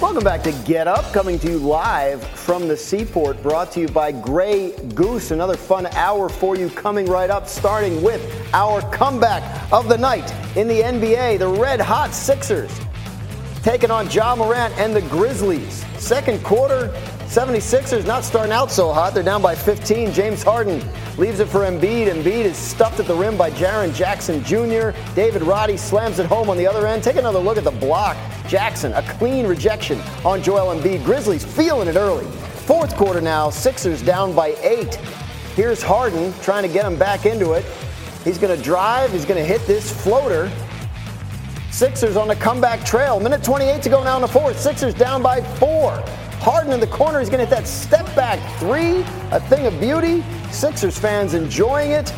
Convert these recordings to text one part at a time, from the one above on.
Welcome back to Get Up, coming to you live from the Seaport, brought to you by Grey Goose. Another fun hour for you coming right up, starting with our comeback of the night in the NBA. The red hot Sixers taking on Ja Morant and the Grizzlies. Second quarter, 76ers not starting out so hot. They're down by 15. James Harden leaves it for Embiid. Embiid is stuffed at the rim by Jaren Jackson Jr. David Roddy slams it home on the other end. Take another look at the block. Jackson, a clean rejection on Joel Embiid. Grizzlies feeling it early. Fourth quarter now, Sixers down by eight. Here's Harden trying to get him back into it. He's going to drive. He's going to hit this floater. Sixers on the comeback trail. Minute 28 to go now in the fourth. Sixers down by four. Harden in the corner. He's going to hit that step back three. A thing of beauty. Sixers fans enjoying it.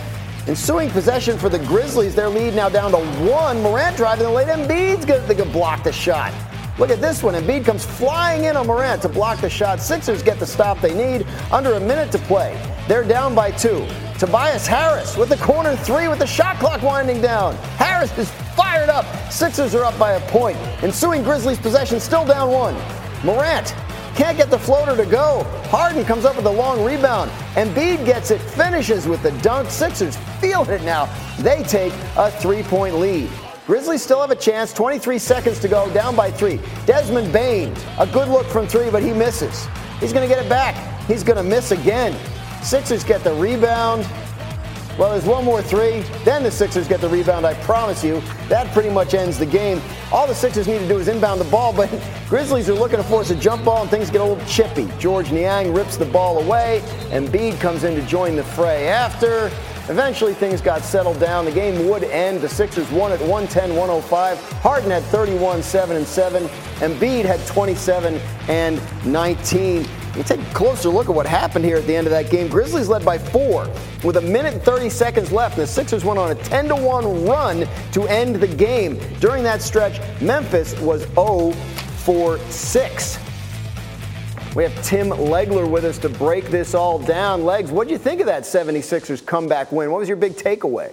Ensuing possession for the Grizzlies, their lead now down to one. Morant driving the late. Embiid's going to block the shot. Look at this one. Embiid comes flying in on Morant to block the shot. Sixers get the stop they need. Under a minute to play. They're down by two. Tobias Harris with the corner three with the shot clock winding down. Harris is fired up. Sixers are up by a point. Ensuing Grizzlies possession still down one. Morant can't get the floater to go. Harden comes up with a long rebound. Embiid gets it, finishes with the dunk. Sixers feel it now. They take a three point lead. Grizzlies still have a chance. 23 seconds to go, down by three. Desmond Bane, a good look from three, but he misses. He's going to get it back. He's going to miss again. Sixers get the rebound. Well, there's one more three. Then the Sixers get the rebound. I promise you, that pretty much ends the game. All the Sixers need to do is inbound the ball, but Grizzlies are looking to force a jump ball, and things get a little chippy. Georges Niang rips the ball away, Embiid comes in to join the fray after. Eventually, things got settled down. The game would end. The Sixers won at 110 105. Harden had 31 7 and 7. Embiid had 27 and 19. You take a closer look at what happened here at the end of that game. Grizzlies led by four with a minute and 30 seconds left. The Sixers went on a 10 to 1 run to end the game. During that stretch, Memphis was 0 for 6. We have Tim Legler with us to break this all down. Legs, what do you think of that 76ers comeback win? What was your big takeaway?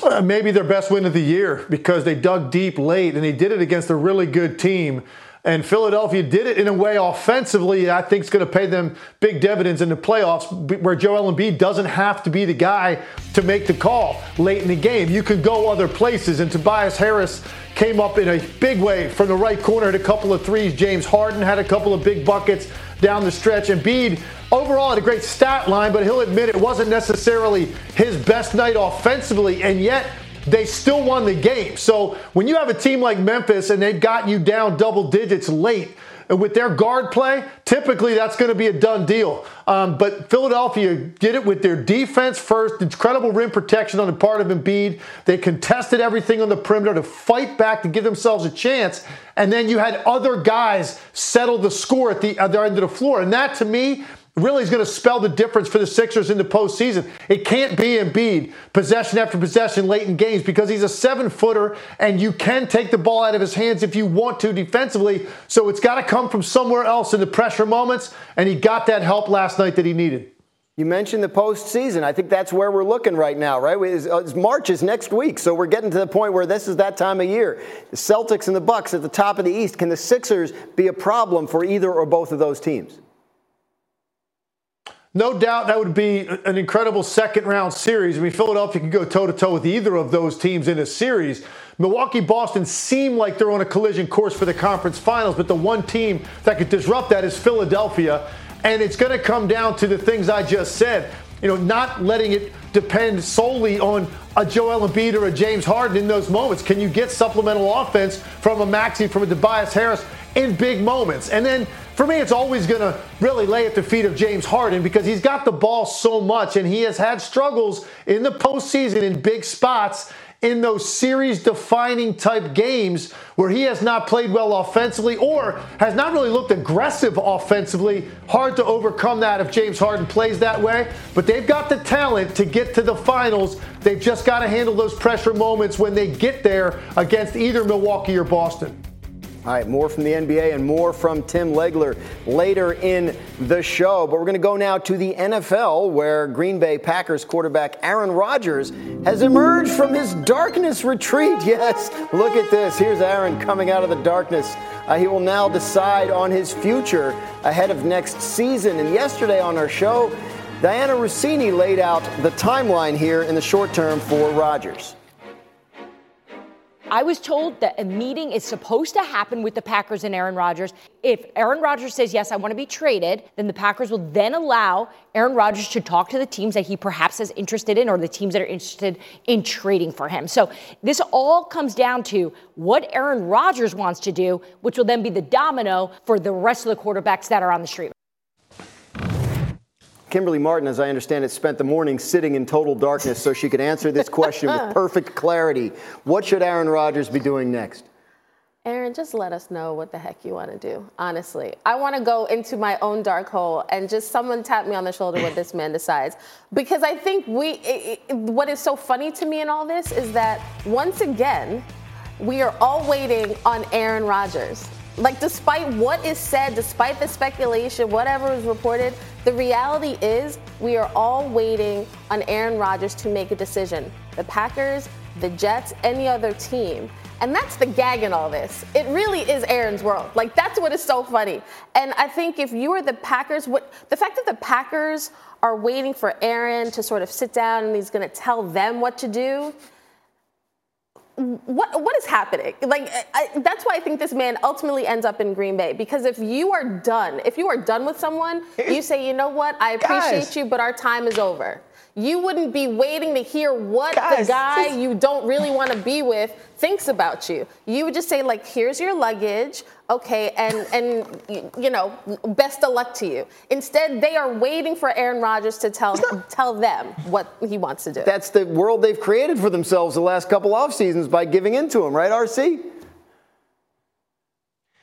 Uh, maybe their best win of the year because they dug deep late and they did it against a really good team. And Philadelphia did it in a way offensively I think is going to pay them big dividends in the playoffs where Joel Embiid doesn't have to be the guy to make the call late in the game. You can go other places. And Tobias Harris came up in a big way from the right corner, had a couple of threes. James Harden had a couple of big buckets down the stretch. Embiid overall had a great stat line, but he'll admit it wasn't necessarily his best night offensively. And yet, they still won the game. So when you have a team like Memphis and they've got you down double digits late, with their guard play, typically that's going to be a done deal. Um, but Philadelphia did it with their defense first, incredible rim protection on the part of Embiid. They contested everything on the perimeter to fight back to give themselves a chance. And then you had other guys settle the score at the other end of the floor. And that, to me, really is going to spell the difference for the Sixers in the postseason. It can't be Embiid possession after possession late in games because he's a seven footer and you can take the ball out of his hands if you want to defensively. So it's got to come from somewhere else in the pressure moments, and he got that help last night that he needed. You mentioned the postseason. I think that's where we're looking right now, right? Uh, March is next week, so we're getting to the point where this is that time of year. The Celtics and the Bucks at the top of the East. Can the Sixers be a problem for either or both of those teams? No doubt that would be an incredible second round series. I mean, Philadelphia can go toe to toe with either of those teams in a series. Milwaukee, Boston seem like they're on a collision course for the conference finals, but the one team that could disrupt that is Philadelphia. And it's going to come down to the things I just said. You know, not letting it depend solely on a Joel Embiid or a James Harden in those moments. Can you get supplemental offense from a Maxey, from a Tobias Harris in big moments? And then for me, it's always going to really lay at the feet of James Harden because he's got the ball so much and he has had struggles in the postseason in big spots in those series defining type games where he has not played well offensively or has not really looked aggressive offensively. Hard to overcome that if James Harden plays that way. But they've got the talent to get to the finals. They've just got to handle those pressure moments when they get there against either Milwaukee or Boston. All right, more from the NBA and more from Tim Legler later in the show. But we're going to go now to the NFL, where Green Bay Packers quarterback Aaron Rodgers has emerged from his darkness retreat. Yes, look at this. Here's Aaron coming out of the darkness. Uh, he will now decide on his future ahead of next season. And yesterday on our show, Dianna Russini laid out the timeline here in the short term for Rodgers. I was told that a meeting is supposed to happen with the Packers and Aaron Rodgers. If Aaron Rodgers says, yes, I want to be traded, then the Packers will then allow Aaron Rodgers to talk to the teams that he perhaps is interested in or the teams that are interested in trading for him. So this all comes down to what Aaron Rodgers wants to do, which will then be the domino for the rest of the quarterbacks that are on the street. Kimberly Martin, as I understand it, spent the morning sitting in total darkness so she could answer this question with perfect clarity. What should Aaron Rodgers be doing next? Aaron, just let us know what the heck you want to do. Honestly, I want to go into my own dark hole and just someone tap me on the shoulder when this man decides. Because I think we, it, it, what is so funny to me in all this is that once again, we are all waiting on Aaron Rodgers. Like, despite what is said, despite the speculation, whatever is reported, the reality is we are all waiting on Aaron Rodgers to make a decision. The Packers, the Jets, any other team. And that's the gag in all this. It really is Aaron's world. Like that's what is so funny. And I think if you are the Packers, what the fact that the Packers are waiting for Aaron to sort of sit down and he's going to tell them what to do, what what is happening? Like I, that's why I think this man ultimately ends up in Green Bay because if you are done, if you are done with someone, you say, you know what, I appreciate Guys. you, but our time is over you wouldn't be waiting to hear what Guys, the guy just... you don't really want to be with thinks about you. You would just say like, "Here's your luggage, okay," and and you know, best of luck to you. Instead, they are waiting for Aaron Rodgers to tell not... tell them what he wants to do. That's the world they've created for themselves the last couple off seasons by giving into him, right, RC?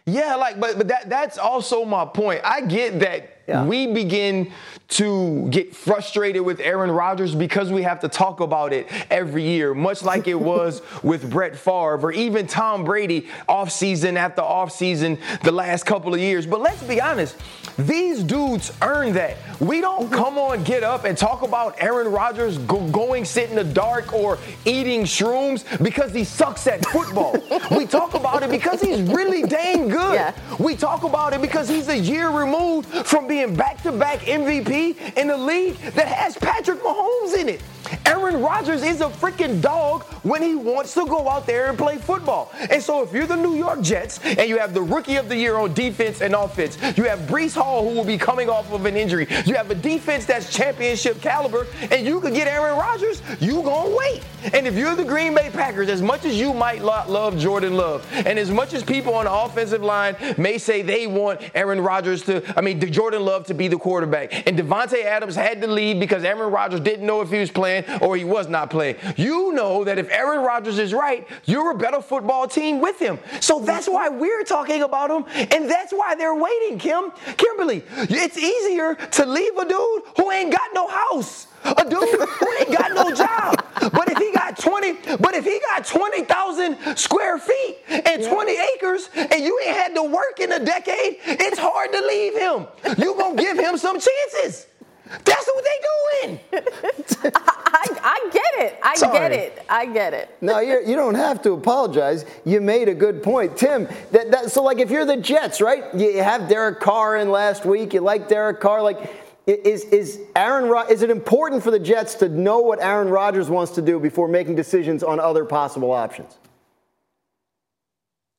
Yeah, like, but but that that's also my point. I get that yeah. we begin to get frustrated with Aaron Rodgers because we have to talk about it every year, much like it was with Brett Favre or even Tom Brady offseason after offseason the last couple of years. But let's be honest, these dudes earn that. We don't mm-hmm. come on, get up, and talk about Aaron Rodgers go- going sit in the dark or eating shrooms because he sucks at football. we talk about it because he's really dang good. Yeah. We talk about it because he's a year removed from being back to back MVP in the league that has Patrick Mahomes in it. Aaron Rodgers is a freaking dog when he wants to go out there and play football. And so if you're the New York Jets and you have the rookie of the year on defense and offense, you have Breece Hall who will be coming off of an injury, you have a defense that's championship caliber, and you could get Aaron Rodgers, you gonna wait. And if you're the Green Bay Packers, as much as you might love Jordan Love, and as much as people on the offensive line may say they want Aaron Rodgers to, I mean, Jordan Love to be the quarterback, and Davante Adams had to leave because Aaron Rodgers didn't know if he was playing or he was not playing. You know that if Aaron Rodgers is right, you're a better football team with him. So that's why we're talking about him, and that's why they're waiting, Kim. Kimberly, it's easier to leave a dude who ain't got no house. A dude who ain't got no job. But if he got 20, but if he got 20,000 square feet and 20 acres and you ain't had to work in a decade, it's hard to leave him. You gonna give him some chances. That's what they doing. I, I, get it. I Sorry. get it. I get it. No, you're, you do not have to apologize. You made a good point, Tim. That, that, so, like, if you're the Jets, right? You have Derek Carr in last week. You like Derek Carr. Like, is is Aaron? Is it important for the Jets to know what Aaron Rodgers wants to do before making decisions on other possible options?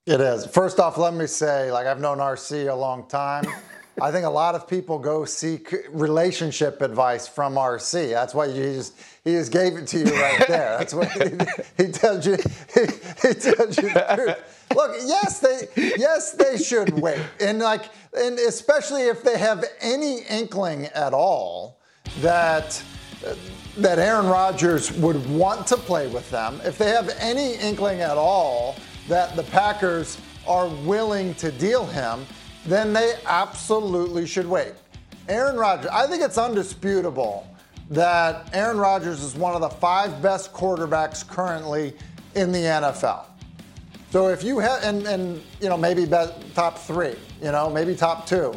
It is. First off, let me say, like, I've known RC a long time. I think a lot of people go seek relationship advice from RC. That's why he just he just gave it to you right there. That's what he, he tells you. He, he tells you the truth. Look, yes, they yes they should wait, and like, and especially if they have any inkling at all that that Aaron Rodgers would want to play with them. If they have any inkling at all that the Packers are willing to deal him then they absolutely should wait. Aaron Rodgers, I think it's undisputable that Aaron Rodgers is one of the five best quarterbacks currently in the NFL. So if you have, and, and you know, maybe top three, you know, maybe top two.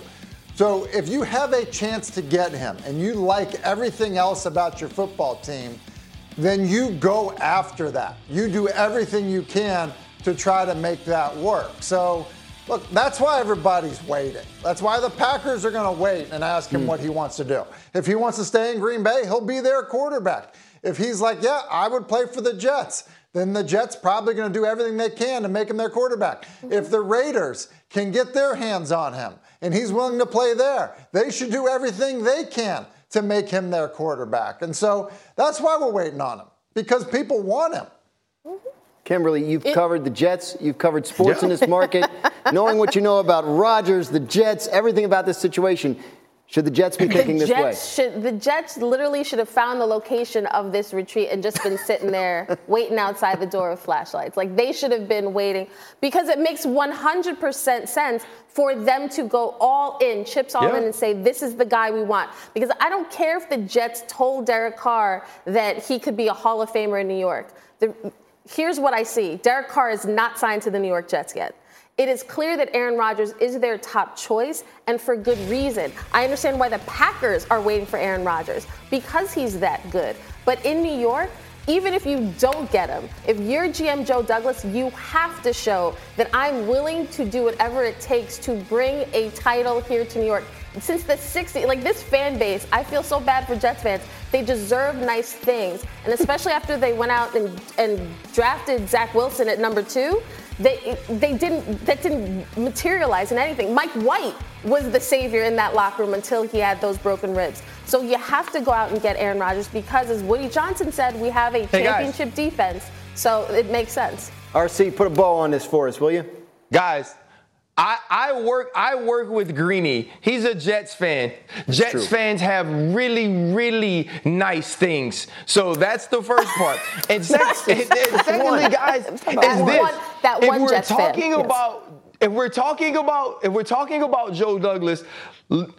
So if you have a chance to get him and you like everything else about your football team, then you go after that. You do everything you can to try to make that work. So look, that's why everybody's waiting. That's why the Packers are going to wait and ask him mm. what he wants to do. If he wants to stay in Green Bay, he'll be their quarterback. If he's like, yeah, I would play for the Jets, then the Jets probably going to do everything they can to make him their quarterback. If the Raiders can get their hands on him and he's willing to play there, they should do everything they can to make him their quarterback. And so that's why we're waiting on him because people want him. Kimberly, you've it, covered the Jets, you've covered sports yeah. in this market. Knowing what you know about Rodgers, the Jets, everything about this situation, should the Jets be thinking this way? Should, the Jets literally should have found the location of this retreat and just been sitting there waiting outside the door with flashlights. Like they should have been waiting because it makes 100% sense for them to go all in, chips all yeah. in, and say, this is the guy we want. Because I don't care if the Jets told Derek Carr that he could be a Hall of Famer in New York. The, here's what I see Derek Carr is not signed to the New York Jets yet. It is clear that Aaron Rodgers is their top choice, and for good reason. I understand why the Packers are waiting for Aaron Rodgers because he's that good. But in New York, even if you don't get him, if you're GM Joe Douglas, you have to show that I'm willing to do whatever it takes to bring a title here to New York. Since the 60s, like this fan base, I feel so bad for Jets fans. They deserve nice things. And especially after they went out and, and drafted Zach Wilson at number two, they they didn't that didn't materialize in anything. Mike White was the savior in that locker room until he had those broken ribs. So you have to go out and get Aaron Rodgers because, as Woody Johnson said, we have a hey championship guys. defense. So it makes sense. RC, put a bow on this for us, will you? Guys, I, I, work I work with Greeny. He's a Jets fan. Jets true. fans have really, really nice things. So that's the first part. And, sec- and, and secondly, guys, is this. One, that one if we're Jets talking fan. about yes. If we're talking about if we're talking about Joe Douglas,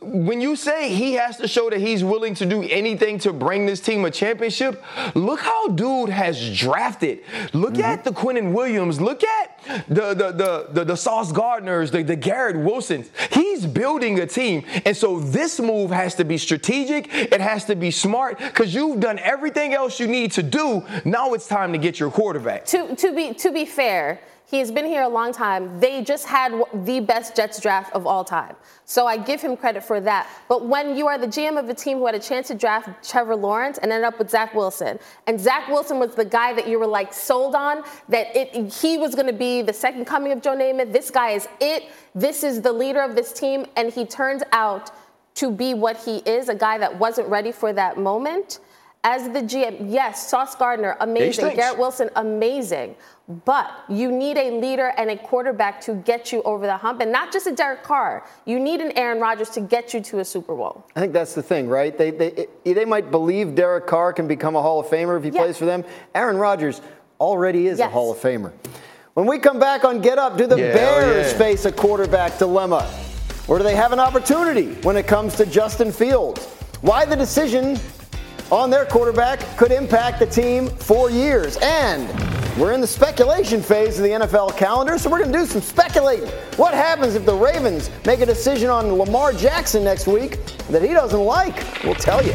when you say he has to show that he's willing to do anything to bring this team a championship, look how dude has drafted. Look mm-hmm. at the Quinnen Williams. Look at the the the the, the Sauce Gardners, the, the Garrett Wilsons. He's building a team, and so this move has to be strategic. It has to be smart because you've done everything else you need to do. Now it's time to get your quarterback. To to be to be fair he has been here a long time. They just had the best Jets draft of all time. So I give him credit for that. But when you are the GM of a team who had a chance to draft Trevor Lawrence and ended up with Zach Wilson, and Zach Wilson was the guy that you were like sold on, that it, he was going to be the second coming of Joe Namath. This guy is it. This is the leader of this team. And he turns out to be what he is, a guy that wasn't ready for that moment. As the GM, yes, Sauce Gardner, amazing. Garrett Wilson, amazing. But you need a leader and a quarterback to get you over the hump, and not just a Derek Carr. You need an Aaron Rodgers to get you to a Super Bowl. I think that's the thing, right? They, they, they might believe Derek Carr can become a Hall of Famer if he plays for them. Aaron Rodgers already is yes. a Hall of Famer. When we come back on Get Up, do the yeah, oh Bears yeah. face a quarterback dilemma? Or do they have an opportunity when it comes to Justin Fields? Why the decision on their quarterback could impact the team for years. And we're in the speculation phase of the NFL calendar, so we're going to do some speculating. What happens if the Ravens make a decision on Lamar Jackson next week that he doesn't like? We'll tell you.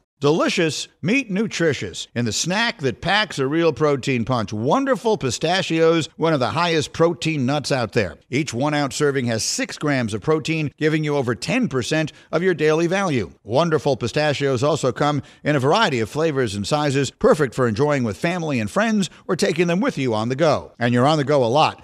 Delicious, meat nutritious. and the snack that packs a real protein punch, wonderful pistachios, one of the highest protein nuts out there. Each one ounce serving has six grams of protein, giving you over 10% of your daily value. Wonderful pistachios also come in a variety of flavors and sizes, perfect for enjoying with family and friends or taking them with you on the go. And you're on the go a lot,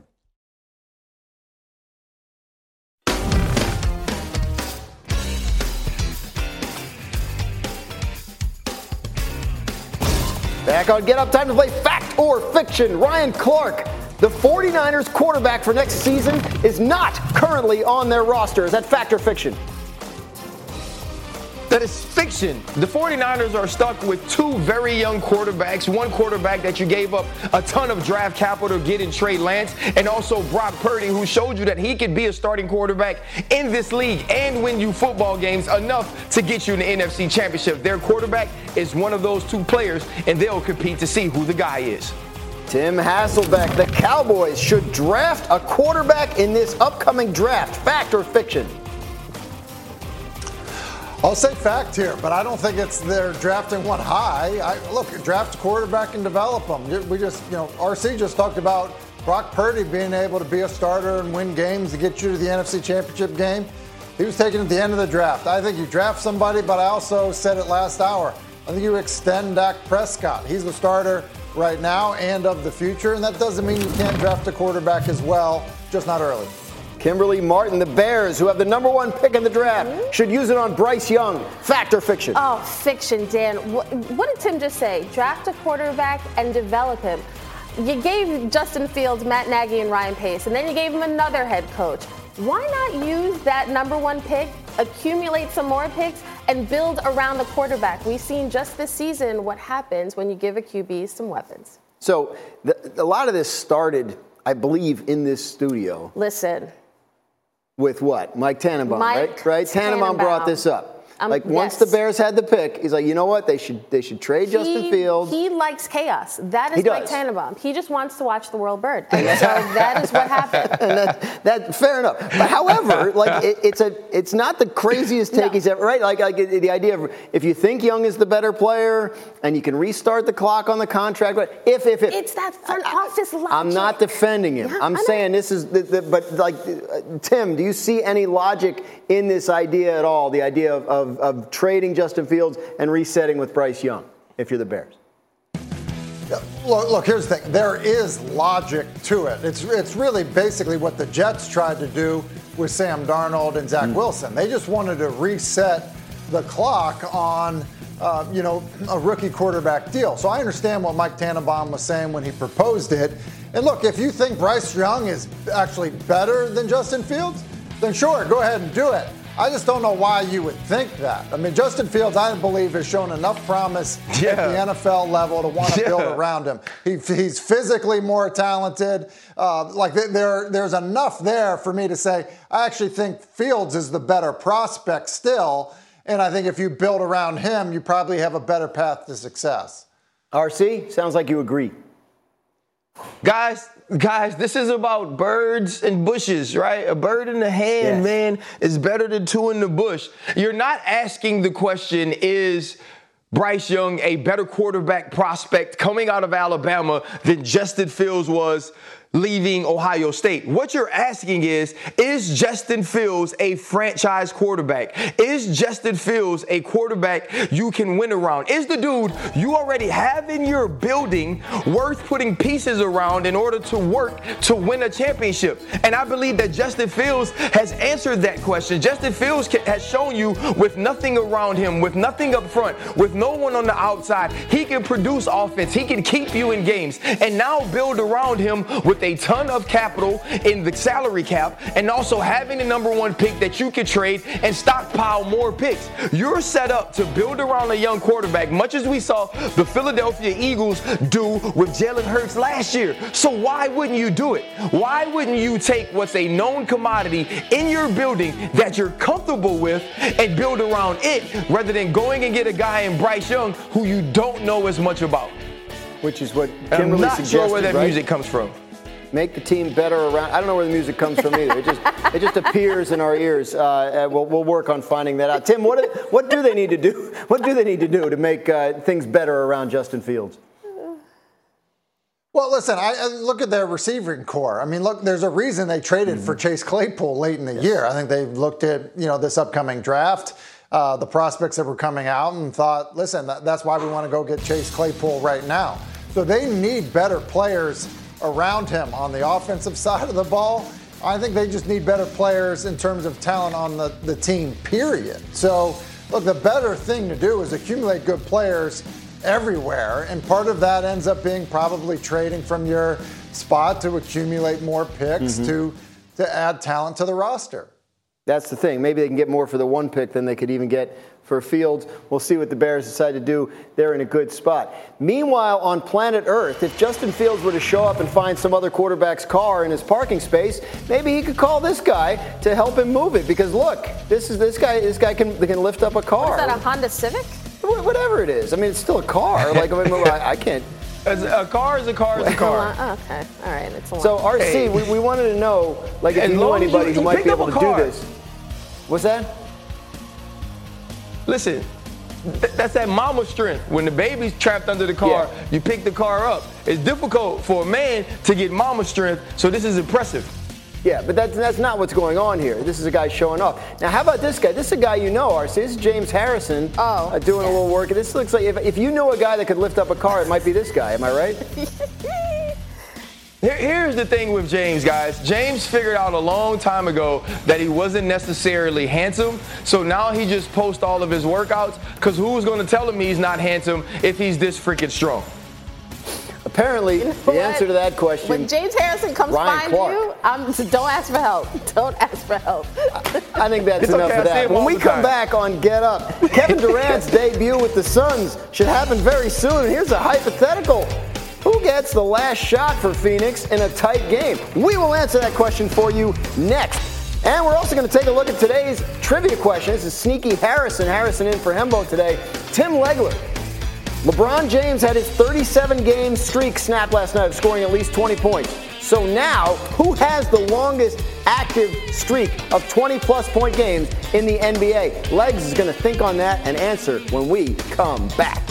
Back on Get Up, time to play Fact or Fiction. Ryan Clark, the 49ers quarterback for next season, is not currently on their roster. Is that fact or fiction? That is fiction. The 49ers are stuck with two very young quarterbacks. One quarterback that you gave up a ton of draft capital to get in Trey Lance, and also Brock Purdy, who showed you that he could be a starting quarterback in this league and win you football games enough to get you the NFC Championship. Their quarterback is one of those two players, and they'll compete to see who the guy is. Tim Hasselbeck, the Cowboys should draft a quarterback in this upcoming draft. Fact or fiction? I'll say fact here, but I don't think it's they're drafting one high. I, look, draft a quarterback and develop them. We just, you know, RC just talked about Brock Purdy being able to be a starter and win games to get you to the NFC Championship game. He was taken at the end of the draft. I think you draft somebody, but I also said it last hour. I think you extend Dak Prescott. He's the starter right now and of the future, and that doesn't mean you can't draft a quarterback as well, just not early. Kimberly Martin, the Bears, who have the number one pick in the draft, mm-hmm. should use it on Bryce Young. Fact or fiction? Oh, fiction, Dan. What, what did Tim just say? Draft a quarterback and develop him. You gave Justin Fields, Matt Nagy, and Ryan Pace, and then you gave him another head coach. Why not use that number one pick, accumulate some more picks, and build around the quarterback? We've seen just this season what happens when you give a QB some weapons. So, the, a lot of this started, I believe, in this studio. Listen, with what? Mike Tannenbaum, Mike right? Right? Tannenbaum, Tannenbaum. brought this up. Um, like once yes. the Bears had the pick, he's like, you know what? They should they should trade Justin he, Fields. He likes chaos. That is Mike. Tannenbaum. He just wants to watch the world burn. And so that is what happened. and that, that fair enough. But however, like it, it's a it's not the craziest take No. he's ever right. Like like the idea of if you think Young is the better player and you can restart the clock on the contract, but if if if It's that front office logic. I'm not defending him. Yeah, I'm I saying this is, the, the, but like, uh, Tim, do you see any logic in this idea at all? The idea of, of, of trading Justin Fields and resetting with Bryce Young, if you're the Bears. Look, look, here's the thing. There is logic to it. It's it's really basically what the Jets tried to do with Sam Darnold and Zach Wilson. They just wanted to reset the clock on. Uh, you know, a rookie quarterback deal. So I understand what Mike Tannenbaum was saying when he proposed it. And look, if you think Bryce Young is actually better than Justin Fields, then sure, go ahead and do it. I just don't know why you would think that. I mean, Justin Fields, I believe, has shown enough promise Yeah. at the NFL level to want to Yeah. build around him. He, he's physically more talented. Uh, like th- there, there's enough there for me to say I actually think Fields is the better prospect still. And I think if you build around him, you probably have a better path to success. RC, sounds like you agree. Guys, guys, this is about birds and bushes, right? A bird in the hand, Yes. man, is better than two in the bush. You're not asking the question, is Bryce Young a better quarterback prospect coming out of Alabama than Justin Fields was leaving Ohio State? What you're asking is, is Justin Fields a franchise quarterback? Is Justin Fields a quarterback you can win around? Is the dude you already have in your building worth putting pieces around in order to work to win a championship? And I believe that Justin Fields has answered that question. Justin Fields has shown you with nothing around him, with nothing up front, with no one on the outside, he can produce offense. He can keep you in games. And now build around him with with a ton of capital in the salary cap and also having the number one pick that you can trade and stockpile more picks. You're set up to build around a young quarterback, much as we saw the Philadelphia Eagles do with Jalen Hurts last year. So why wouldn't you do it? Why wouldn't you take what's a known commodity in your building that you're comfortable with and build around it rather than going and get a guy in Bryce Young who you don't know as much about? Which is what Kimberly I'm not suggested, sure where that right? music comes from make the team better around. I don't know where the music comes from either. It just it just appears in our ears. Uh, we'll, we'll work on finding that out. Tim, what what do they need to do? What do they need to do to make uh, things better around Justin Fields? Well, listen, I, I, look at their receiving corps. I mean, look, there's a reason they traded mm-hmm. for Chase Claypool late in the yes. year. I think they looked at you know this upcoming draft. Uh, the prospects that were coming out and thought, listen, that, that's why we want to go get Chase Claypool right now. So they need better players around him on the offensive side of the ball. I think they just need better players in terms of talent on the, the team, period. So, look, the better thing to do is accumulate good players everywhere. And part of that ends up being probably trading from your spot to accumulate more picks mm-hmm. to, to add talent to the roster. That's the thing. Maybe they can get more for the one pick than they could even get for Fields. We'll see what the Bears decide to do. They're in a good spot. Meanwhile, on planet Earth, if Justin Fields were to show up and find some other quarterback's car in his parking space, maybe he could call this guy to help him move it. Because look, this is this guy. This guy can can lift up a car. What is that a Honda Civic? Whatever it is. I mean, it's still a car. Like I, mean, I, I can't. a car is a car is a car. Oh, okay, all right, it's a So RC, hey. we, we wanted to know, like, if you know anybody you, who might be able to do this. What's that? Listen, th- that's that mama strength. When the baby's trapped under the car, yeah. you pick the car up. It's difficult for a man to get mama strength, so this is impressive. Yeah, but that's, that's not what's going on here. This is a guy showing off. Now, how about this guy? This is a guy you know, RC. This is James Harrison oh, uh, doing a little work. This looks like if, if you know a guy that could lift up a car, it might be this guy. Am I right? Here, here's the thing with James, guys. James figured out a long time ago that he wasn't necessarily handsome, so now he just posts all of his workouts. Because who's going to tell him he's not handsome if he's this freaking strong? Apparently, you know the what? answer to that question. When James Harrison comes Ryan find Clark. you, I'm, don't ask for help. Don't ask for help. I think that's it's enough okay, of that. When we come time. back on Get Up, Kevin Durant's debut with the Suns should happen very soon. Here's a hypothetical. Gets the last shot for Phoenix in a tight game? We will answer that question for you next. And we're also going to take a look at today's trivia question. This is Sneaky Harrison. Harrison in for Hembo today. Tim Legler. LeBron James had his 37 game streak snapped last night of scoring at least 20 points. So now, who has the longest active streak of 20 plus point games in the NBA? Legs is going to think on that and answer when we come back.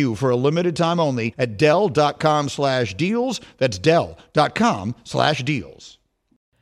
you for a limited time only at Dell.com slash deals. That's Dell.com slash deals.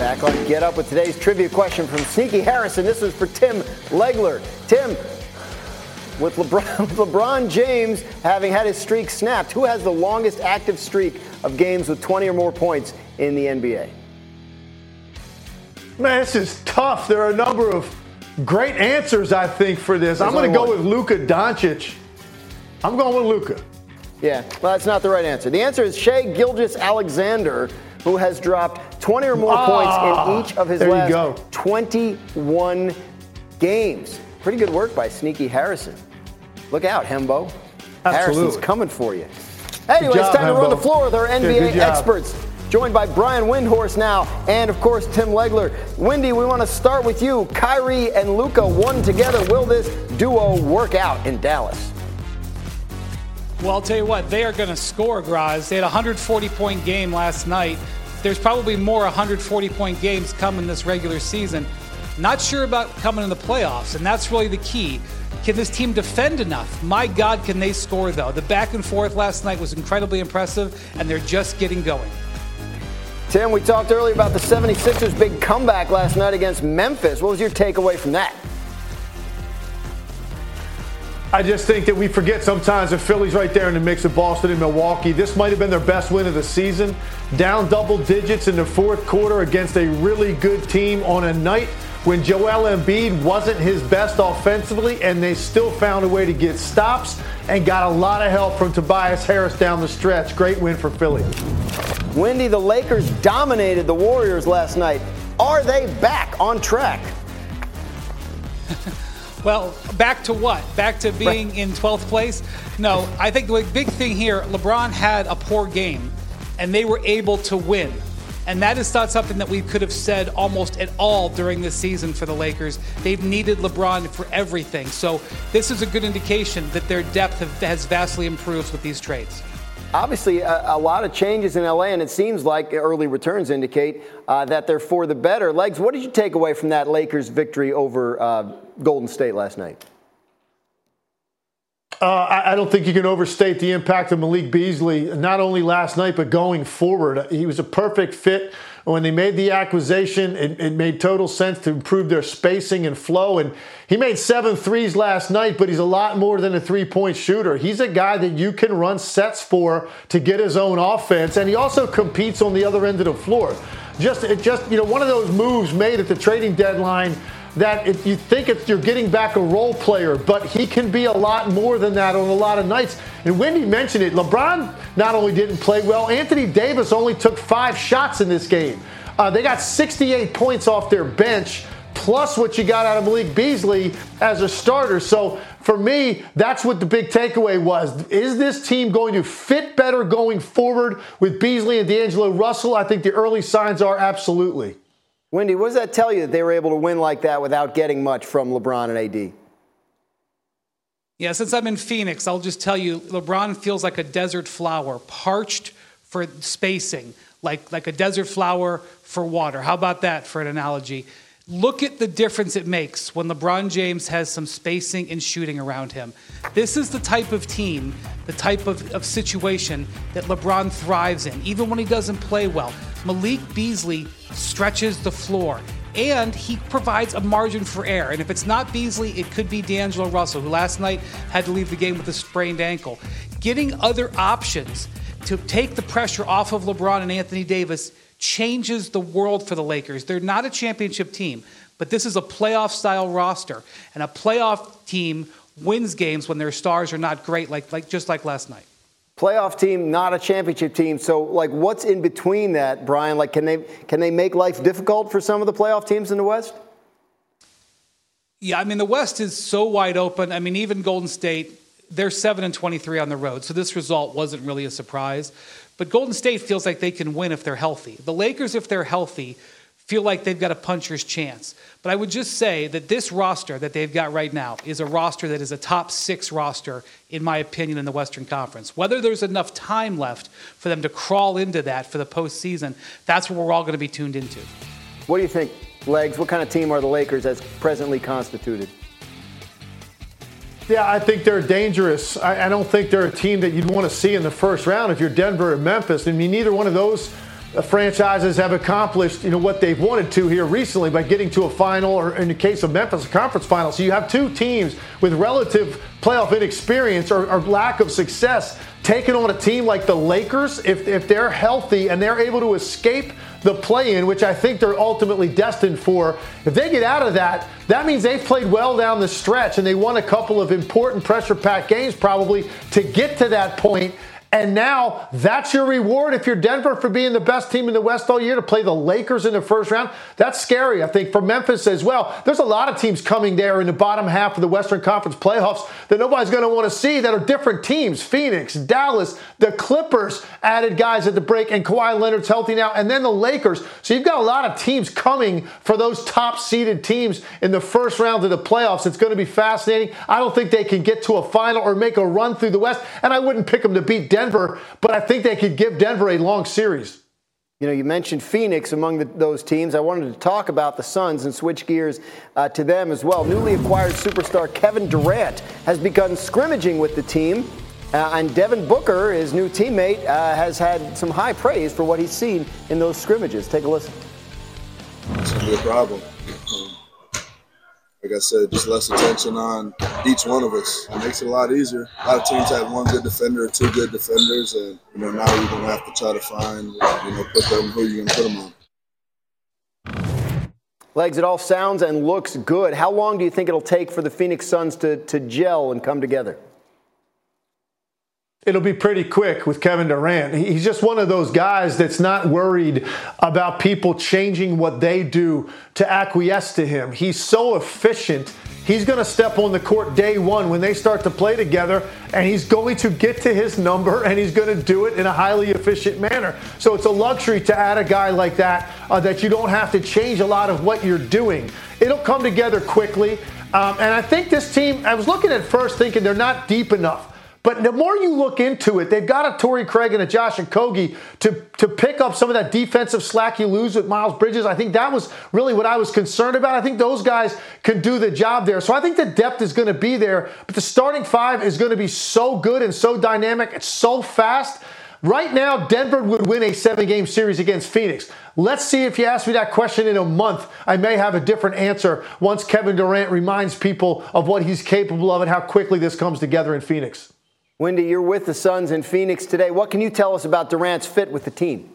Back on Get Up with today's trivia question from Sneaky Harrison. This is for Tim Legler. Tim, with LeBron, LeBron James having had his streak snapped, who has the longest active streak of games with 20 or more points in the NBA? Man, this is tough. There are a number of great answers, I think, for this. There's I'm going to go one. with Luka Doncic. I'm going with Luka. Yeah, well, that's not the right answer. The answer is Shai Gilgeous-Alexander, who has dropped 20 or more Ah, points in each of his there last go. 21 games. Pretty good work by Sneaky Harrison. Look out, Hembo. Harrison's coming for you. Anyway, job, it's time to run the floor with our NBA good experts. Joined by Brian Windhorst now, and of course Tim Legler. Wendy, we want to start with you. Kyrie and Luka won together. Will this duo work out in Dallas? Well, I'll tell you what, they are going to score, Graz. They had a 140 point game last night. There's probably more 140 point games coming this regular season. Not sure about coming in the playoffs, and that's really the key. Can this team defend enough? My God, can they score, though? The back and forth last night was incredibly impressive, and they're just getting going. Tim, we talked earlier about the 76ers' big comeback last night against Memphis. What was your takeaway from that? I just think that we forget sometimes that Philly's right there in the mix of Boston and Milwaukee. This might have been their best win of the season. Down double digits in the fourth quarter against a really good team on a night when Joel Embiid wasn't his best offensively, and they still found a way to get stops and got a lot of help from Tobias Harris down the stretch. Great win for Philly. Wendy, the Lakers dominated the Warriors last night. Are they back on track? Well, back to what? Back to being in 12th place? No, I think the big thing here, LeBron had a poor game, and they were able to win. And that is not something that we could have said almost at all during this season for the Lakers. They've needed LeBron for everything. So this is a good indication that their depth have, has vastly improved with these trades. Obviously, a, a lot of changes in LA, and it seems like early returns indicate uh, that they're for the better. Legs, what did you take away from that Lakers victory over uh, Golden State last night? Uh, I, I don't think you can overstate the impact of Malik Beasley, not only last night, but going forward. He was a perfect fit. When they made the acquisition, it, it made total sense to improve their spacing and flow. And he made seven threes last night, but he's a lot more than a three point shooter. He's a guy that you can run sets for to get his own offense. And he also competes on the other end of the floor. Just, it just, you know, one of those moves made at the trading deadline that if you think it's, you're getting back a role player, but he can be a lot more than that on a lot of nights. And Wendy mentioned it. LeBron not only didn't play well, Anthony Davis only took five shots in this game. Uh, they got 68 points off their bench, plus what you got out of Malik Beasley as a starter. So for me, that's what the big takeaway was. Is this team going to fit better going forward with Beasley and D'Angelo Russell? I think the early signs are absolutely. Wendy, what does that tell you that they were able to win like that without getting much from LeBron and AD? Yeah, since I'm in Phoenix, I'll just tell you LeBron feels like a desert flower, parched for spacing, like, like a desert flower for water. How about that for an analogy? Look at the difference it makes when LeBron James has some spacing and shooting around him. This is the type of team, the type of, of situation that LeBron thrives in, even when he doesn't play well. Malik Beasley stretches the floor and he provides a margin for error. And if it's not Beasley, it could be D'Angelo Russell, who last night had to leave the game with a sprained ankle. Getting other options to take the pressure off of LeBron and Anthony Davis changes the world for the Lakers. They're not a championship team, but this is a playoff style roster. And a playoff team wins games when their stars are not great, like, like just like last night. Playoff team, not a championship team. So, like, what's in between that, Brian? Like, can they can they make life difficult for some of the playoff teams in the West? Yeah, I mean the West is so wide open. I mean even Golden State, they're 7 and 23 on the road. So this result wasn't really a surprise. But Golden State feels like they can win if they're healthy. The Lakers, if they're healthy, feel like they've got a puncher's chance. But I would just say that this roster that they've got right now is a roster that is a top six roster, in my opinion, in the Western Conference. Whether there's enough time left for them to crawl into that for the postseason, that's what we're all going to be tuned into. What do you think, Legs? What kind of team are the Lakers as presently constituted? Yeah, I think they're dangerous. I, I don't think they're a team that you'd want to see in the first round if you're Denver or Memphis. I mean, neither one of those Uh, franchises have accomplished you know what they've wanted to here recently by getting to a final or in the case of Memphis a conference final so you have two teams with relative playoff inexperience or, or lack of success taking on a team like the Lakers if, if they're healthy and they're able to escape the play in, which I think they're ultimately destined for. If they get out of that, that means they've played well down the stretch and they won a couple of important pressure packed games probably to get to that point. And now that's your reward if you're Denver for being the best team in the West all year to play the Lakers in the first round. That's scary, I think, for Memphis as well. There's a lot of teams coming there in the bottom half of the Western Conference playoffs that nobody's going to want to see that are different teams. Phoenix, Dallas, the Clippers added guys at the break, and Kawhi Leonard's healthy now, and then the Lakers. So you've got a lot of teams coming for those top seeded teams in the first round of the playoffs. It's going to be fascinating. I don't think they can get to a final or make a run through the West, and I wouldn't pick them to beat Denver. Denver, but I think they could give Denver a long series. You know, you mentioned Phoenix among the, those teams. I wanted to talk about the Suns and switch gears uh, to them as well. Newly acquired superstar Kevin Durant has begun scrimmaging with the team, uh, and Devin Booker, his new teammate, uh, has had some high praise for what he's seen in those scrimmages. Take a listen. It's going to be a problem like I said, just less attention on each one of us. It makes it a lot easier. A lot of teams have one good defender or two good defenders, and you know now you're gonna have to try to find, you know, put them who you're gonna put them on. Legs, it all sounds and looks good. How long do you think it'll take for the Phoenix Suns to, to gel and come together? It'll be pretty quick with Kevin Durant. He's just one of those guys that's not worried about people changing what they do to acquiesce to him. He's so efficient. He's going to step on the court day one when they start to play together, and he's going to get to his number, and he's going to do it in a highly efficient manner. So it's a luxury to add a guy like that uh, that you don't have to change a lot of what you're doing. It'll come together quickly. Um, and I think this team, I was looking at first thinking they're not deep enough. But the more you look into it, they've got a Torrey Craig and a Josh Okogie to, to pick up some of that defensive slack you lose with Miles Bridges. I think that was really what I was concerned about. I think those guys can do the job there. So I think the depth is going to be there. But the starting five is going to be so good and so dynamic. It's so fast. Right now, Denver would win a seven game series against Phoenix. Let's see if you ask me that question in a month. I may have a different answer once Kevin Durant reminds people of what he's capable of and how quickly this comes together in Phoenix. Windy, you're with the Suns in Phoenix today. What can you tell us about Durant's fit with the team?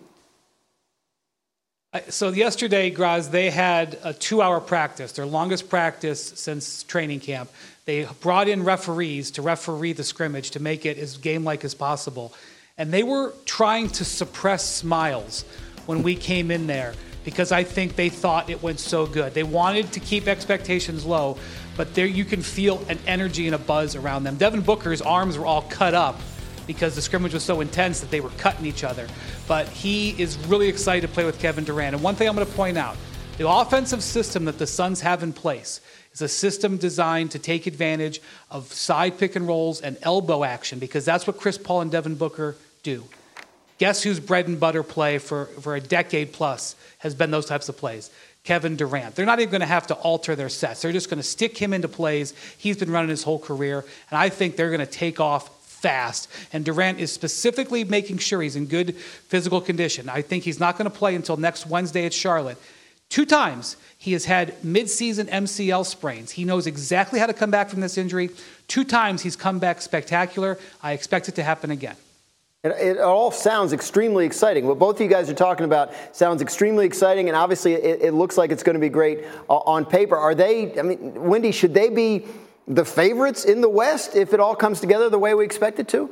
So yesterday, Graz, they had a two-hour practice, their longest practice since training camp. They brought in referees to referee the scrimmage to make it as game-like as possible, and they were trying to suppress smiles when we came in there because I think they thought it went so good. They wanted to keep expectations low, but there you can feel an energy and a buzz around them. Devin Booker's arms were all cut up because the scrimmage was so intense that they were cutting each other. But he is really excited to play with Kevin Durant. And one thing I'm going to point out the offensive system that the Suns have in place is a system designed to take advantage of side pick and rolls and elbow action because that's what Chris Paul and Devin Booker do. Guess whose bread and butter play for, for a decade plus has been those types of plays? Kevin Durant. They're not even going to have to alter their sets. They're just going to stick him into plays. He's been running his whole career, and I think they're going to take off fast. And Durant is specifically making sure he's in good physical condition. I think he's not going to play until next Wednesday at Charlotte. Two times he has had midseason MCL sprains. He knows exactly how to come back from this injury. Two times he's come back spectacular. I expect it to happen again. It, it, all sounds extremely exciting. What both of you guys are talking about sounds extremely exciting, and obviously it, it looks like it's going to be great uh, on paper. Are they, I mean, Windy, should they be the favorites in the West if it all comes together the way we expect it to?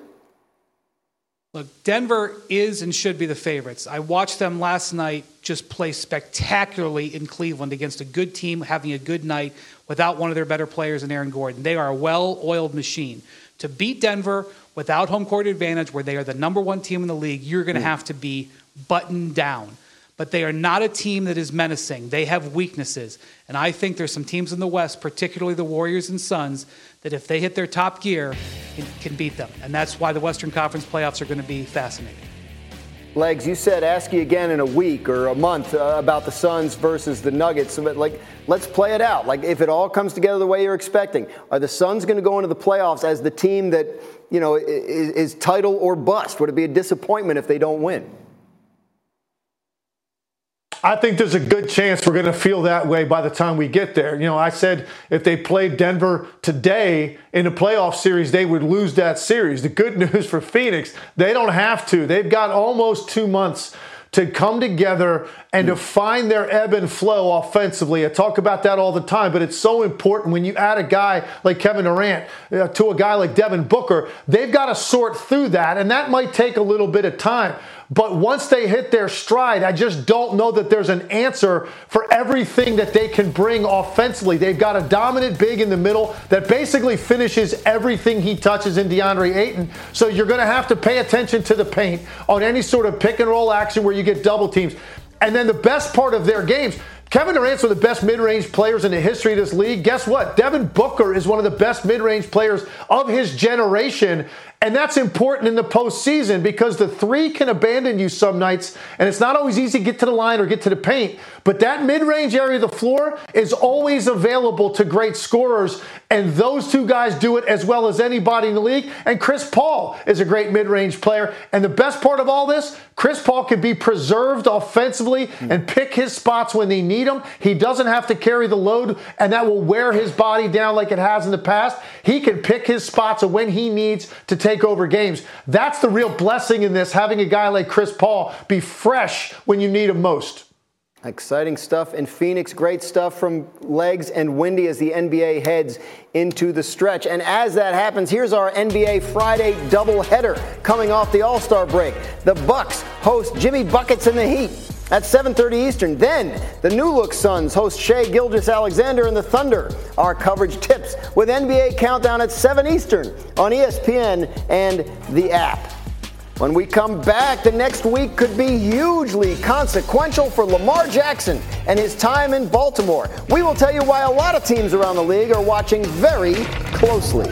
Look, Denver is and should be the favorites. I watched them last night just play spectacularly in Cleveland against a good team, having a good night without one of their better players in Aaron Gordon. They are a well oiled machine. To beat Denver without home court advantage, where they are the number one team in the league, you're going to mm. have to be buttoned down. But they are not a team that is menacing. They have weaknesses. And I think there's some teams in the West, particularly the Warriors and Suns, that if they hit their top gear, can, can beat them. And that's why the Western Conference playoffs are going to be fascinating. Legs, you said ask you again in a week or a month uh, about the Suns versus the Nuggets. But like, let's play it out. Like, if it all comes together the way you're expecting, are the Suns going to go into the playoffs as the team that you know is, is title or bust? Would it be a disappointment if they don't win? I think there's a good chance we're going to feel that way by the time we get there. You know, I said if they played Denver today in a playoff series, they would lose that series. The good news for Phoenix, they don't have to. They've got almost two months to come together and to find their ebb and flow offensively. I talk about that all the time, but it's so important when you add a guy like Kevin Durant uh, to a guy like Devin Booker. They've got to sort through that, and that might take a little bit of time. But once they hit their stride, I just don't know that there's an answer for everything that they can bring offensively. They've got a dominant big in the middle that basically finishes everything he touches in DeAndre Ayton. So you're going to have to pay attention to the paint on any sort of pick and roll action where you get double teams. And then the best part of their games, Kevin Durant's one of the best mid-range players in the history of this league. Guess what? Devin Booker is one of the best mid-range players of his generation. And that's important in the postseason because the three can abandon you some nights, and it's not always easy to get to the line or get to the paint. But that mid range area of the floor is always available to great scorers, and those two guys do it as well as anybody in the league. And Chris Paul is a great mid range player. And the best part of all this, Chris Paul can be preserved offensively and pick his spots when they need him. He doesn't have to carry the load, and that will wear his body down like it has in the past. He can pick his spots when he needs to take take over games. That's the real blessing in this, having a guy like Chris Paul be fresh when you need him most. Exciting stuff in Phoenix. Great stuff from Legs and Windy as the NBA heads into the stretch. And as that happens, here's our NBA Friday doubleheader coming off the All-Star break. The Bucks host Jimmy Buckets and the Heat at 7:30 Eastern. Then the New Look Suns host Shai Gilgeous-Alexander and the Thunder. Our coverage tips with NBA Countdown at 7 Eastern on ESPN and the app. When we come back, the next week could be hugely consequential for Lamar Jackson and his time in Baltimore. We will tell you why a lot of teams around the league are watching very closely.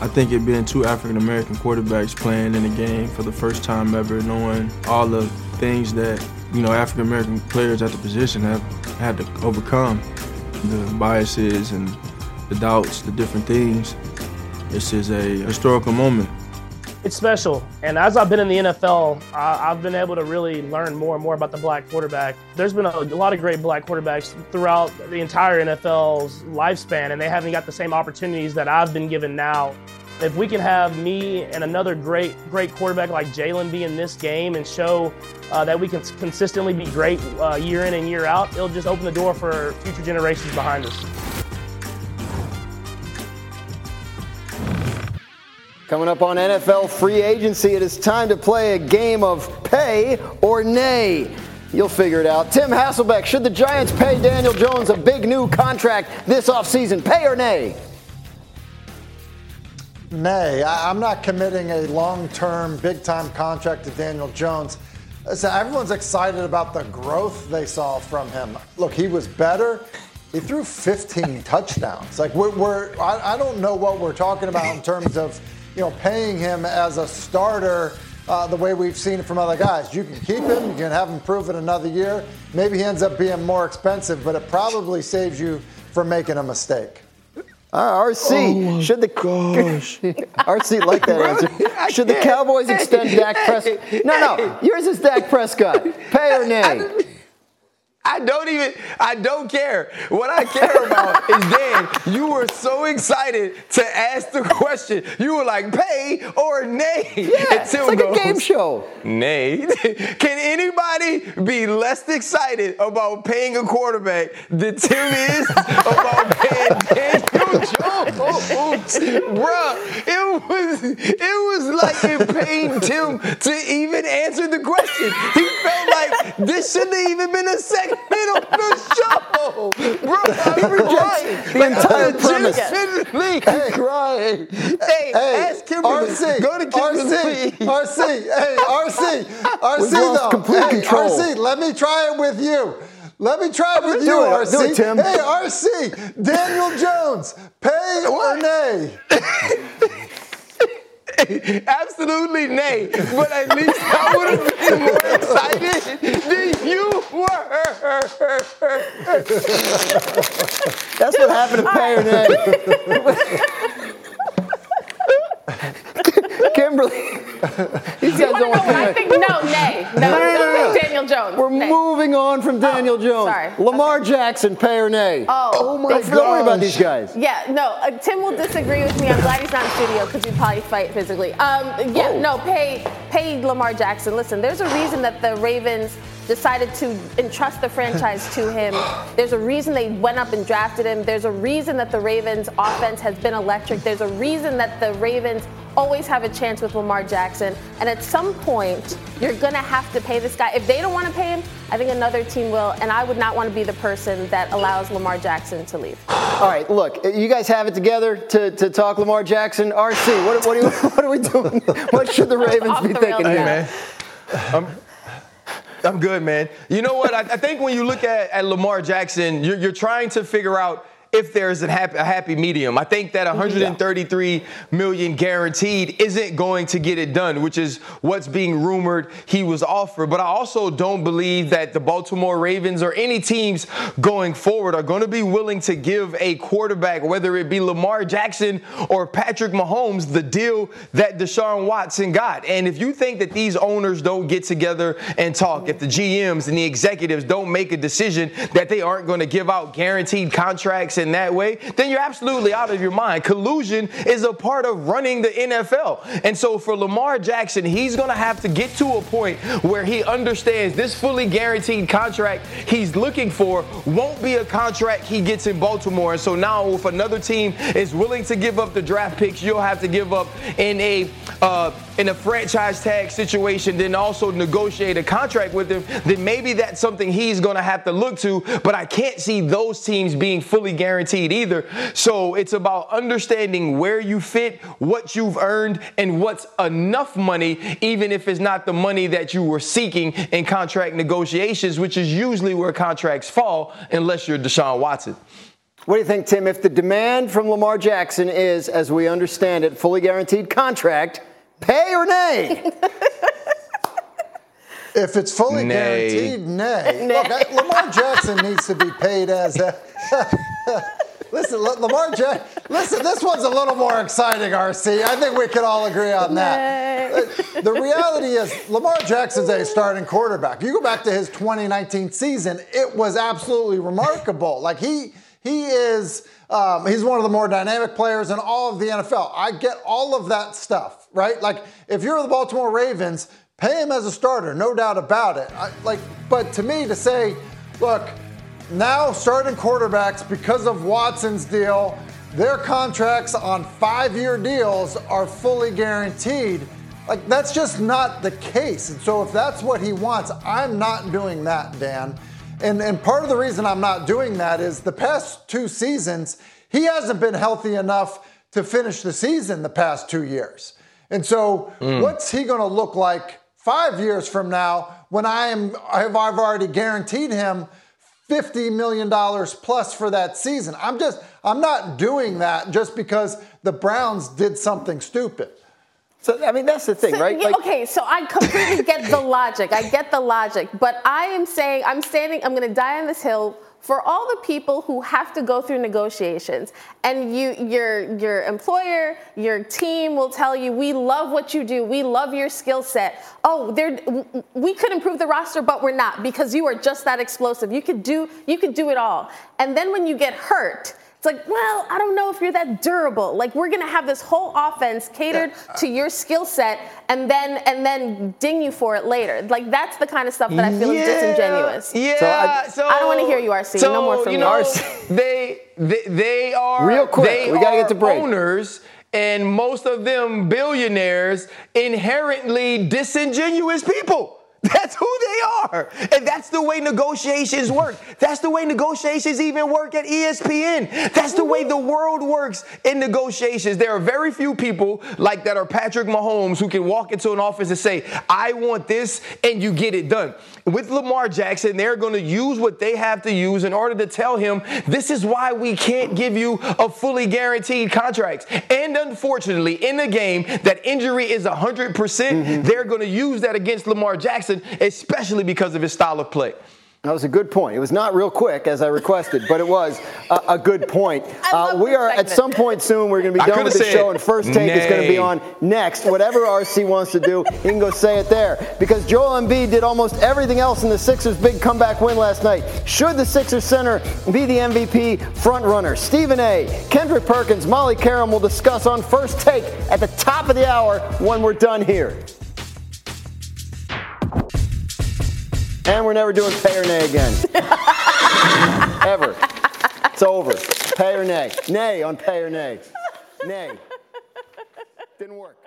I think it being two African American quarterbacks playing in the game for the first time ever, knowing all the things that you know African American players at the position have had to overcome, the biases and the doubts, the different things. This is a historical moment. It's special. And as I've been in the NFL, I, have been able to really learn more and more about the black quarterback. There's been a, a, lot of great black quarterbacks throughout the entire NFL's lifespan, and they haven't got the same opportunities that I've been given now. If we can have me and another great, great quarterback like Jalen be in this game and show uh, that we can consistently be great uh, year in and year out, it'll just open the door for future generations behind us. Coming up on NFL free agency, it is time to play a game of pay or nay. You'll figure it out. Tim Hasselbeck, should the Giants pay Daniel Jones a big new contract this offseason? Pay or nay? Nay. I'm not committing a long term, big time contract to Daniel Jones. So everyone's excited about the growth they saw from him. Look, he was better. He threw 15 touchdowns. Like, we're, we're I, I don't know what we're talking about in terms of you know, paying him as a starter uh, the way we've seen it from other guys. You can keep him, you can have him prove it another year. Maybe he ends up being more expensive, but it probably saves you from making a mistake. Uh, RC, oh should the gosh. RC like that answer? Should the Cowboys extend Dak Prescott? No, no, yours is Dak Prescott. Pay or nay? I don't even, I don't care. What I care about is Dan, you were so excited to ask the question. You were like, pay or nay. Yeah, it's like goes, a game show. Nay. Can anybody be less excited about paying a quarterback than Tim is about paying Daniel Jones? Bruh, it was, it was like it pained Tim to even answer the question. He felt like this shouldn't have even been a second middle of the show. Bro, I'm crying. The entire premise. Legitimately hey, crying. Hey, hey, ask Kimberly. RC, Go to Kimberly. RC, RC, hey, RC, RC, though. Complete hey, control. RC, let me try it with you. Let me try it with you, it. RC. Do it, Tim. Hey, RC, Daniel Jones, pay or nay? Absolutely nay. But at least I would have been more excited than you were. That's what happened to Pay Nay. Kimberly. These guys don't want I think no, nay. No, no, no, no, Daniel Jones. We're nay. moving on from Daniel oh, Jones. Sorry. Lamar okay. Jackson, pay or nay? Oh, oh my god. Don't worry about these guys. Yeah, no. Uh, Tim will disagree with me. I'm glad he's not in studio because we'd probably fight physically. Um, yeah, oh. no. Pay, pay Lamar Jackson. Listen, there's a reason that the Ravens decided to entrust the franchise to him. There's a reason they went up and drafted him. There's a reason that the Ravens offense has been electric. There's a reason that the Ravens always have a chance with Lamar Jackson. And at some point, you're going to have to pay this guy. If they don't want to pay him, I think another team will. And I would not want to be the person that allows Lamar Jackson to leave. All right, look, you guys have it together to, to talk Lamar Jackson. RC, what, what, are, you, what are we doing? What should the Ravens be thinking here? Hey, man. Um, I'm good, man. You know what? I, I think when you look at, at Lamar Jackson, you're, you're trying to figure out if there's a happy, a happy, medium. I think that 133 million guaranteed isn't going to get it done, which is what's being rumored he was offered. But I also don't believe that the Baltimore Ravens or any teams going forward are going to be willing to give a quarterback, whether it be Lamar Jackson or Patrick Mahomes, the deal that Deshaun Watson got. And if you think that these owners don't get together and talk, if the GMs and the executives don't make a decision that they aren't going to give out guaranteed contracts in that way, then you're absolutely out of your mind. Collusion is a part of running the NFL. And so for Lamar Jackson, he's going to have to get to a point where he understands this fully guaranteed contract he's looking for won't be a contract he gets in Baltimore. And so now if another team is willing to give up the draft picks, you'll have to give up in a uh, in a franchise tag situation, then also negotiate a contract with him, then maybe that's something he's going to have to look to. But I can't see those teams being fully guaranteed guaranteed either. So it's about understanding where you fit, what you've earned, and what's enough money, even if it's not the money that you were seeking in contract negotiations, which is usually where contracts fall, unless you're Deshaun Watson. What do you think, Tim? If the demand from Lamar Jackson is, as we understand it, fully guaranteed contract, pay or nay? If it's fully nay. guaranteed, nay. nay. Look, Lamar Jackson needs to be paid as a Listen, Lamar Jackson. Listen, this one's a little more exciting, RC. I think we can all agree on that. The reality is, Lamar Jackson's a starting quarterback. You go back to his 2019 season; it was absolutely remarkable. Like he he is. Um, he's one of the more dynamic players in all of the NFL. I get all of that stuff, right? Like if you're the Baltimore Ravens, pay him as a starter, no doubt about it. I, like, but to me, to say, look now, starting quarterbacks, because of Watson's deal, their contracts on five year deals are fully guaranteed. Like, that's just not the case. And so, if that's what he wants, I'm not doing that, Dan. And, and part of the reason I'm not doing that is the past two seasons, he hasn't been healthy enough to finish the season the past two years. And so, mm. what's he going to look like five years from now when I am I've already guaranteed him $50 million plus for that season. I'm just, I'm not doing that just because the Browns did something stupid. So, I mean, that's the thing, so, right? Like, okay, so I completely get the logic. I get the logic. But I am saying, I'm standing, I'm going to die on this hill for all the people who have to go through negotiations and you your your employer your team will tell you we love what you do. We love your skill set. Oh we could improve the roster but we're not because you are just that explosive. You could do you could do it all. And then when you get hurt it's like, well, I don't know if you're that durable. Like we're gonna have this whole offense catered yeah. to your skill set, and then and then ding you for it later. Like that's the kind of stuff that I feel yeah. is disingenuous. Yeah. So I, so I don't want to hear you, RC. So, no more from you. Know, they, they they are real quick. They we gotta get to break. Owners and most of them billionaires inherently disingenuous people. That's who they are. And that's the way negotiations work. That's the way negotiations even work at ESPN. That's the way the world works in negotiations. There are very few people like that are Patrick Mahomes who can walk into an office and say, I want this, and you get it done. With Lamar Jackson, they're going to use what they have to use in order to tell him, this is why we can't give you a fully guaranteed contract. And unfortunately, in a game that injury is 100%, percent mm hmm they're going to use that against Lamar Jackson especially because of his style of play. That was a good point. It was not real quick as I requested, but it was a, a good point. Uh, we are at some point soon. We're going to be done with the show, and first take nay. is going to be on next. Whatever RC wants to do, he can go say it there. Because Joel Embiid did almost everything else in the Sixers' big comeback win last night. Should the Sixers center be the MVP frontrunner? Stephen A. Kendrick Perkins, Molly Qerim will discuss on first take at the top of the hour when we're done here. And we're never doing pay or nay again. Ever. It's over. Pay or nay. Nay on pay or nay. Nay. Didn't work.